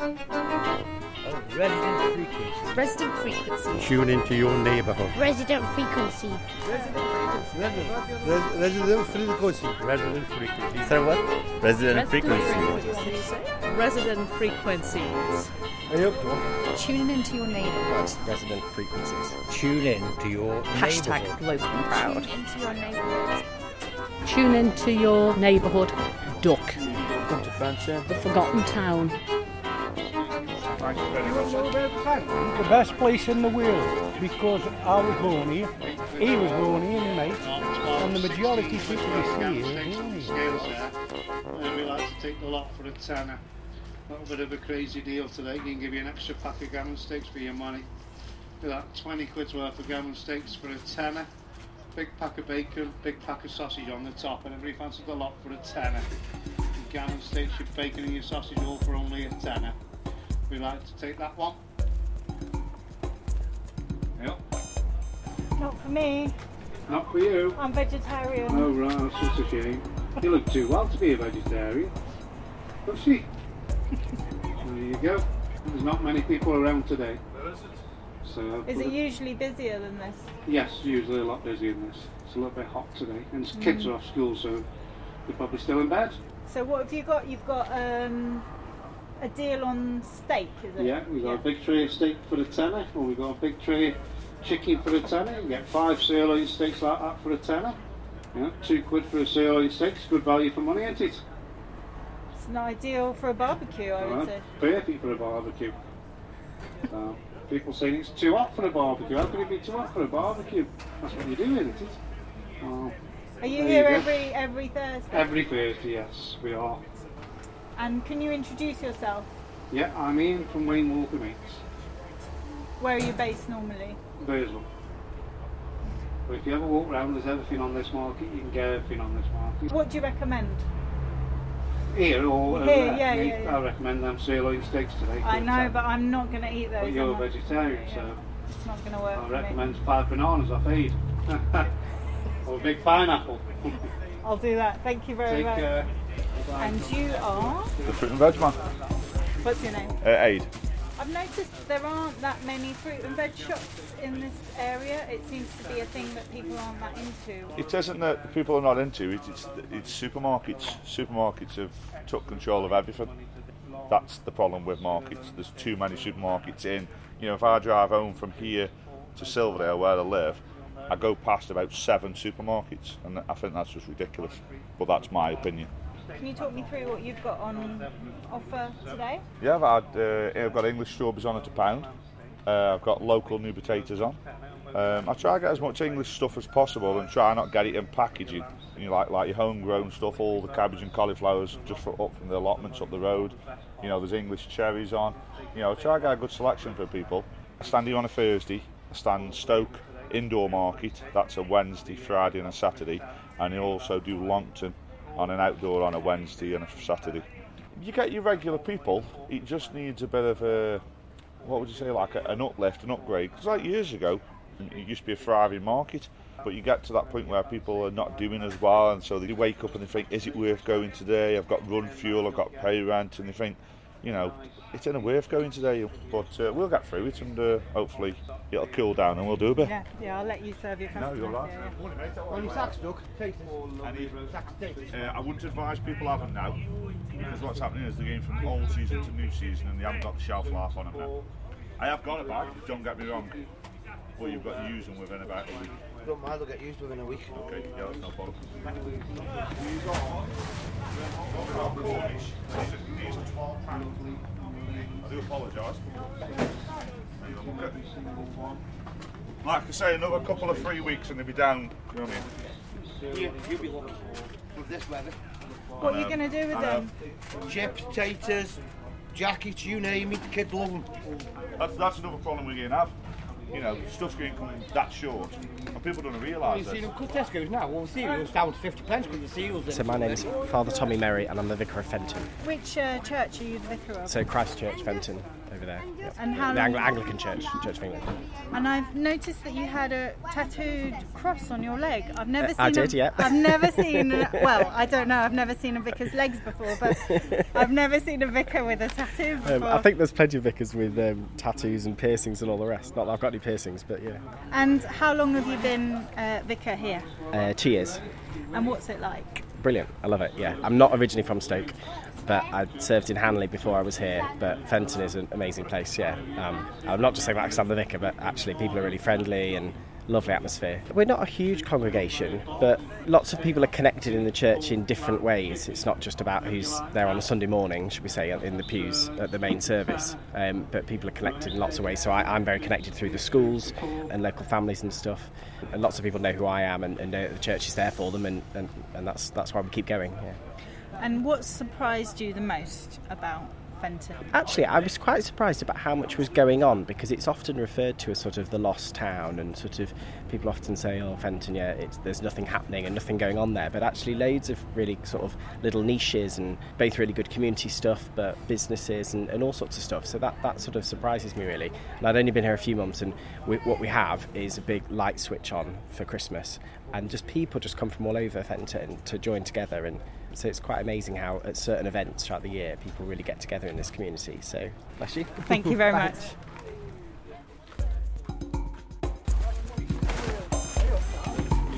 Oh, resident frequency. Resident frequency. Tune into your neighbourhood. Resident frequency. Res- resident frequency. Resident frequency. So what? Resident frequency. Resident frequencies. Hey, up, come on. Tuning into your neighbourhood. Resident frequencies. Tune in to your neighborhood. Hashtag neighbourhood. local and proud. Tune into your neighbourhood. Tune into your neighbourhood. Duck. Come to France, yeah. The forgotten town. The best place in the world because I was born here, he was born here, my mate, and the majority of people you see here are born here. scales. And we like to take the lot for a tenner. A little bit of a crazy deal today. Can give you an extra pack of gammon steaks for your money. Do that 20 quid's worth of gammon steaks for a tenner. Big pack of bacon, big pack of sausage on the top, and everybody fancies the lot for a tenner. Gammon steaks, your bacon, and your sausage all for only a tenner. We like to take that one. Yep. Not for me. Not for you. I'm vegetarian. Oh right, that's just a shame. You look too well to be a vegetarian. Does she? there you go. There's not many people around today. So Is it usually busier than this? yes, usually a lot busier than this. It's a little bit hot today, and s- kids are off school, so they're probably still in bed. So what have you got? You've got um, a deal on steak, is it? Yeah, we got a big tray of steak for a tenner, or we got a big tray of chicken for a tenner. You get five sirloin steaks like that for a tenner. Yeah, two quid for a sirloin steak. Good value for money, ain't it? It's an ideal for a barbecue, I would Right, say. Perfect for a barbecue. People saying it's too hot for a barbecue. How can it be too hot for a barbecue? That's what you do, isn't it? Well, Are you here you every every Thursday? every Thursday, yes, we are. And can you introduce yourself? Yeah, I'm Ian from Wayne Walker Meats, Where are you based normally? Burslem. But if you ever walk around, there's everything on this market. You can get everything on this market. What do you recommend? Here or Here, yeah, me, yeah, yeah. I recommend them sirloin steaks today. I know, ten. but I'm not going to eat those. But you're a am I? vegetarian, Yeah, so It's not going to work I recommend five bananas off feed, or a big pineapple. I'll do that. Thank you very Take much. care. And you are? The fruit and veg man. What's your name? Uh, Aid. I've noticed there aren't that many fruit and veg shops in this area. It seems to be a thing that people aren't that into. It isn't that people are not into it. It's it's supermarkets. Supermarkets have took control of everything. That's the problem with markets. There's too many supermarkets in. You know, if I drive home from here to Silverdale, where I live, I go past about seven supermarkets, and I think that's just ridiculous. But that's my opinion. Can you talk me through what you've got on offer today? Yeah, I've had uh, I've got English strawberries on at a pound. Uh, I've got local new potatoes on. Um, I try to get as much English stuff as possible and try not get it in packaging. You know, like like your homegrown stuff, all the cabbage and cauliflowers just for, up from the allotments up the road. You know, there's English cherries on. You know, try to get a good selection for people. I stand here on a Thursday. I stand Stoke Indoor Market. That's a Wednesday, Friday, and a Saturday. And I also do Longton on an outdoor on a Wednesday and a Saturday. You get your regular people. It just needs a bit of a what would you say, like a, an uplift, an upgrade. Because like years ago, it used to be a thriving market, but you get to that point where people are not doing as well, and so they wake up and they think, is it worth going today? I've got run fuel, I've got pay rent, and they think, you know, it's not worth going today. But uh, we'll get through it, and uh, hopefully it'll cool down, and we'll do a bit. Yeah, yeah, I'll let you serve your customers. No, you're right. yeah, yeah. Only sacks, Doug. Take this. Any- Sacks, take. Uh, I wouldn't advise people have them now because what's happening is they're going from old season to new season and they haven't got the shelf life on them now. I have got a bag, don't get me wrong, but you've got to use them within about a week. Don't mind, they'll get used within a week. Okay, yeah, that's no problem. I do apologise. Like I say, another couple of three weeks and they'll be down. You know what I mean? You, you'll be lucky with this weather. What are you going to do with them? Chips, taters, jackets, you name it, the kids love them. That's, that's another problem we're going to have. You know, stuff's going to come that short, and people don't realise You see this. them cut Tesco's now, all cereals down to 50 pence because the cereals in. So my name's Father Tommy Merry and I'm the vicar of Fenton. Which uh, church are you the vicar of? So Christchurch, Fenton, over there. And how the Angli- Anglican Church, Church of England. And I've noticed that you had a tattooed cross on your leg. I've never Uh, seen. I a- did, yeah. I've never seen. A, well, I don't know. I've never seen a vicar's legs before, but I've never seen a vicar with a tattoo before. Um, I think there's plenty of vicars with um, tattoos and piercings and all the rest. Not that I've got any piercings, but yeah. And how long have you been uh, vicar here? Uh, two years. And what's it like? Brilliant. I love it. Yeah. I'm not originally from Stoke, but I served in Hanley before I was here. But Fenton is an amazing place. Yeah. Um, I'm not just saying that because I'm the vicar, but actually people are really friendly and lovely atmosphere. We're not a huge congregation, but lots of people are connected in the church in different ways. It's not just about who's there on a Sunday morning, should we say, in the pews at the main service, um, but people are connected in lots of ways. So I, I'm very connected through the schools and local families and stuff. And lots of people know who I am and, and know that the church is there for them, and, and, and that's that's why we keep going. Yeah. And what surprised you the most about Fenton? Actually, I was quite surprised about how much was going on because it's often referred to as sort of the lost town, and sort of people often say, "Oh, Fenton, yeah, there's nothing happening and nothing going on there." But actually, loads of really sort of little niches and both really good community stuff, but businesses and, and all sorts of stuff. So that that sort of surprises me really. And I'd only been here a few months, and we, what we have is a big light switch on for Christmas, and just people just come from all over Fenton to join together and. So it's quite amazing how at certain events throughout the year people really get together in this community. So bless you. Thank you very much.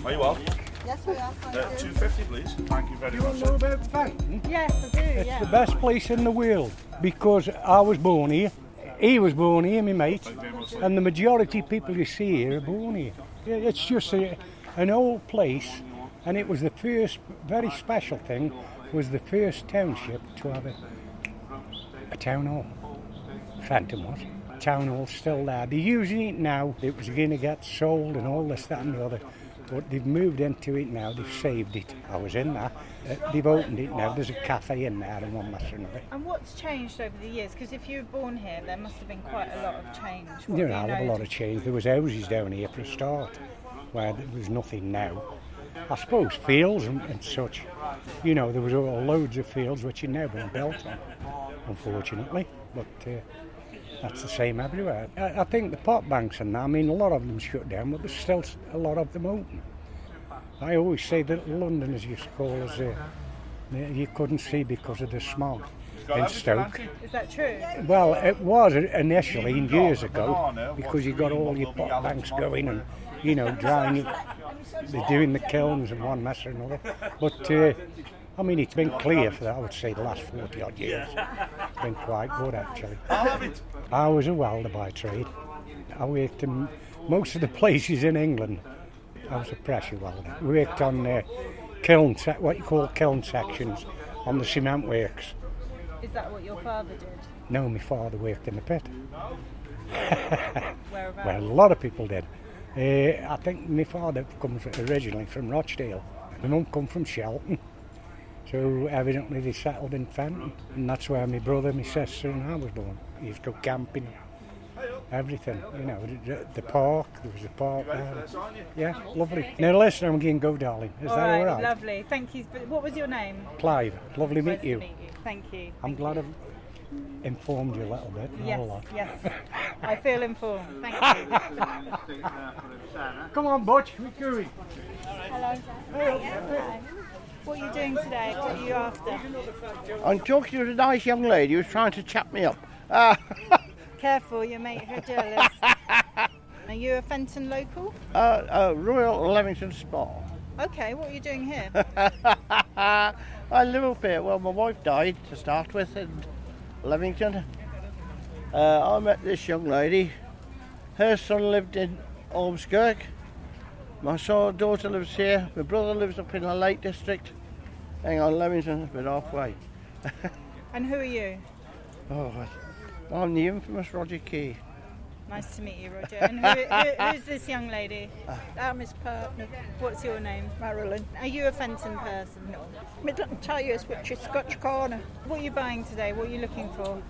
Are you well? Yes, we are. Uh, 250, please. Thank you very You much. want to know about Fenton? Yes, I do. It's yeah. the best place in the world because I was born here. He was born here, my mate, and the majority of people you see here are born here. It's just a, an old place, and it was the first, very special thing, was the first township to have a, a town hall. Fenton was. Town hall's still there. They're using it now. It was going to get sold and all this, that, and the other. But they've moved into it now. They've saved it. I was in there. Uh, they've opened it now. There's a cafe in there and one mess another. And what's changed over the years? Because if you were born here, there must have been quite a lot of change. What There are a lot of change. There was houses down here for a start, where there was nothing now. I suppose fields and, and such. You know, there was loads of fields which had now been built on, unfortunately. But uh, that's the same everywhere. I, I think the pot banks and that, I mean, a lot of them shut down, but there's still a lot of them open. I always say that London, as you call us, uh, you couldn't see because of the smog in Stoke. Is that true? Well, it was initially years ago because you got all your pot banks going and you know drying. it. They're doing the kilns and one mess or another. But uh, I mean, it's been clear for that I would say the last forty odd years. It's been quite good actually. I was a welder by trade. I worked in most of the places in England. I was a pressure welder. Worked on uh, kiln, se- what you call kiln sections, on the cement works. Is that what your father did? No, my father worked in the pit. Whereabouts? Well, a lot of people did. Uh, I think my father comes originally from Rochdale. My mum come from Shelton. So evidently they settled in Fenton. And that's where my brother, my sister and I was born. We used to go camping. Everything, you know, the, the park, there was a park there. Yeah, lovely. Now listen, I'm going to go, darling. Is all that right, all right? lovely. Thank you. What was your name? Clive, lovely meet you. Meet you. Thank you. I'm glad I've informed you a little bit. Yes, All yes. I feel informed. Thank you. Come on, Butch, we're going. Hello. Hi. What are you doing today? What are you after? I'm talking to a nice young lady who's trying to chat me up. Ah, Careful, you make her jealous. are you a Fenton local? uh, uh, Royal Leamington Spa. Okay, what are you doing here? I live up here. Well, my wife died to start with in Leamington. Uh, I met this young lady. Her son lived in Ormskirk. My son, daughter lives here. My brother lives up in the Lake District. Hang on, Leamington's a bit halfway. And who are you? Oh, I'm the infamous Roger Key. Nice to meet you, Roger. And who, who, who's this young lady? I'm his partner, What's your name? Marilyn. Are you a Fenton person? No. Midland Tyres, which is Scotch Corner. What are you buying today? What are you looking for?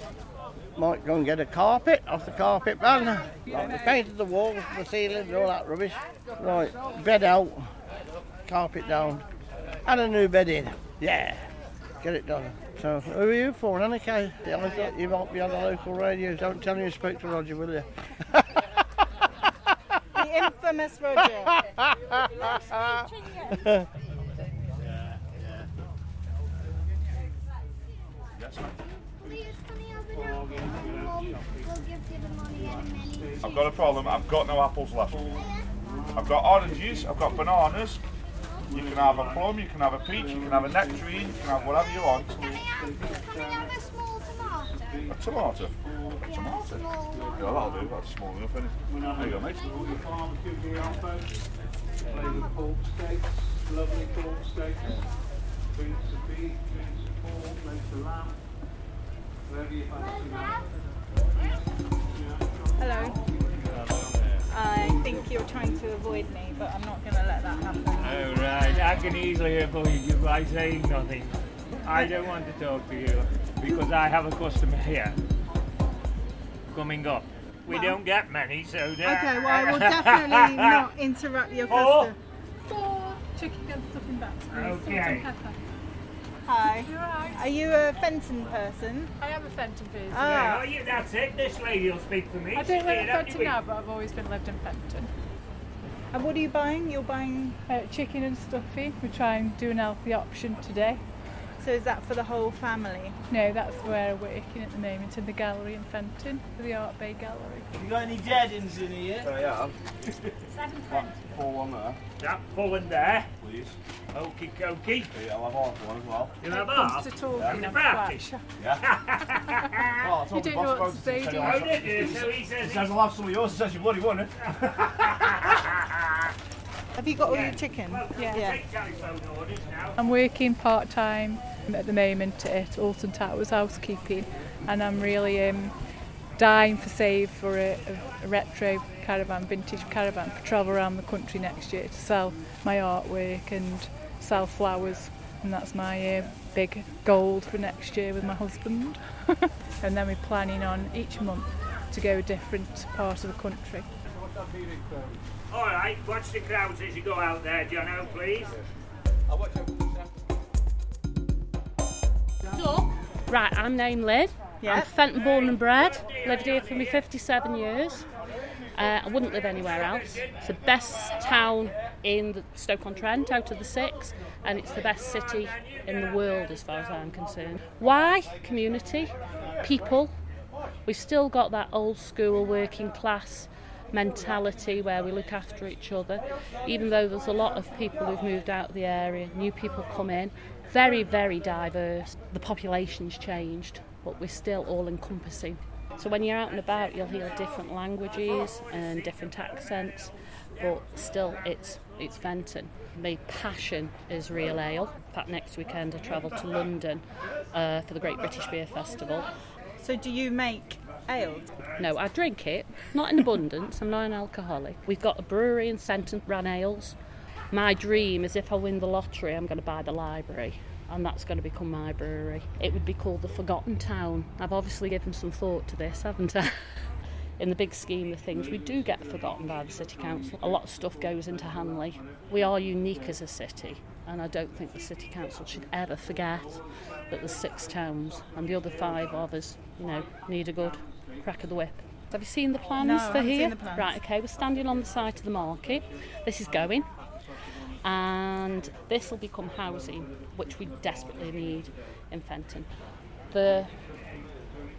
might go and get a carpet off the carpet man. Like they painted the walls, the ceilings, all that rubbish. Right, bed out, carpet down, and a new bed in. Yeah, get it done. So, who are you for, in any case? I thought you might be on the local radio. Don't tell me you spoke to Roger, will you? The infamous Roger. I've got a problem. I've got no apples left. I've got oranges. I've got bananas. You can have a plum. You can have a peach. You can have a nectarine. You can have whatever you want. Can I have a small tomato. A tomato. Yeah, that'll do. That's small enough, isn't it? There you go, mate. Flavour pork steaks, lovely pork steaks, drinks of beef, drinks of pork, legs of lamb, whatever fancy. Hello. I think you're trying to avoid me, but I'm not going to let that happen. Oh, right. I can easily avoid you by saying nothing. I don't want to talk to you because I have a customer here coming up. We don't get many, so. Okay, well, I will definitely not interrupt your customer. Four chicken and stuffing backs, please. Okay. And pepper. Hi. You alright? Are you a Fenton person? I am a Fenton person. Ah. Oh, yeah, that's it. This lady will speak for me. I She's don't live in Fenton now, but I've always been lived in Fenton. And what are you buying? You're buying uh, chicken and stuffing. We try and do an healthy option today. So is that for the whole family? No, that's where we're working at the moment in the gallery in Fenton, for the Art Bay Gallery. You got any dead-ins in here? I have. Seven Four one there. That full in there. Please. Okie dokie. Yeah, I'll have half one as well. You have Comes half? to talking, Yeah. I'm The party? flat. Yeah. well, oh, I told You don't know what to it, say, do he'll Oh, did you? So he He says says I'll have some of yours. He says you bloody won it. Eh? Have you got all your chicken? Yeah. Take telephone orders now. I'm working part time at the moment at Alton Towers housekeeping, and I'm really um, dying for save for a, a retro caravan, vintage caravan, to travel around the country next year to sell my artwork and sell flowers, and that's my uh, big goal for next year with my husband. and then we're planning on each month to go a different part of the country. All right, watch the crowds as you go out there, Jono, please. Right, I'm named Liv. Yeah. I'm Fenton born and bred. Lived here for me 57 years. Uh, I wouldn't live anywhere else. It's the best town in Stoke-on-Trent out of the six, and it's the best city in the world as far as I'm concerned. Why? Community, people. We've still got that old school working class mentality where we look after each other, even though there's a lot of people who've moved out of the area, new people come in. Very, very diverse. The population's changed, but we're still all encompassing. So when you're out and about, you'll hear different languages and different accents, but still it's it's Fenton. My passion is real ale. In fact, next weekend I travel to London uh, for the Great British Beer Festival. So do you make ale? No, I drink it, not in abundance. I'm not an alcoholic. We've got a brewery in Fenton, ran ales. My dream is if I win the lottery, I'm going to buy the library, and that's going to become my brewery. It would be called the Forgotten Town. I've obviously given some thought to this, haven't I? In the big scheme of things, we do get forgotten by the City Council. A lot of stuff goes into Hanley. We are unique as a city, and I don't think the City Council should ever forget that there's six towns, and the other five of us, you know, need a good crack of the whip. Have you seen the plans No, for here? plans. Right, okay, we're standing on the side of the market. This is going. And this will become housing, which we desperately need in Fenton. The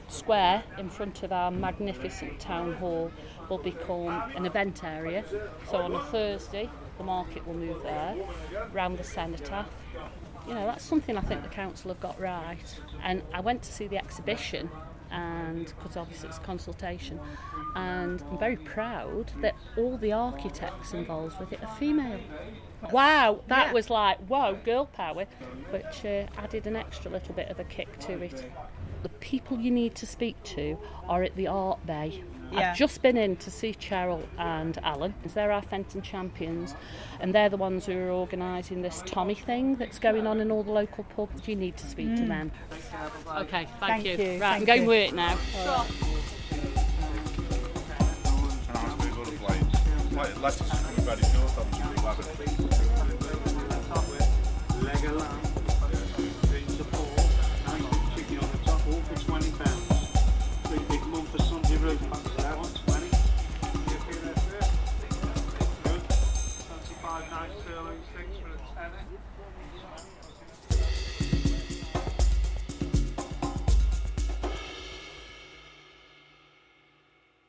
square in front of our magnificent town hall will become an event area. So on a Thursday, the market will move there, round the cenotaph. You know, that's something I think the council have got right. And I went to see the exhibition, and because obviously it's consultation, and I'm very proud that all the architects involved with it are female. Wow, that Yeah. was like, whoa, girl power, which uh, added an extra little bit of a kick to it. The people you need to speak to are at the Art Bay. Yeah. I've just been in to see Cheryl and Alan, because they're our Fenton champions, and they're the ones who are organising this Tommy thing that's going on in all the local pubs. You need to speak to Mm. them. Okay, thank, Thank you. you, Right, thank I'm going you. with it now. Let's just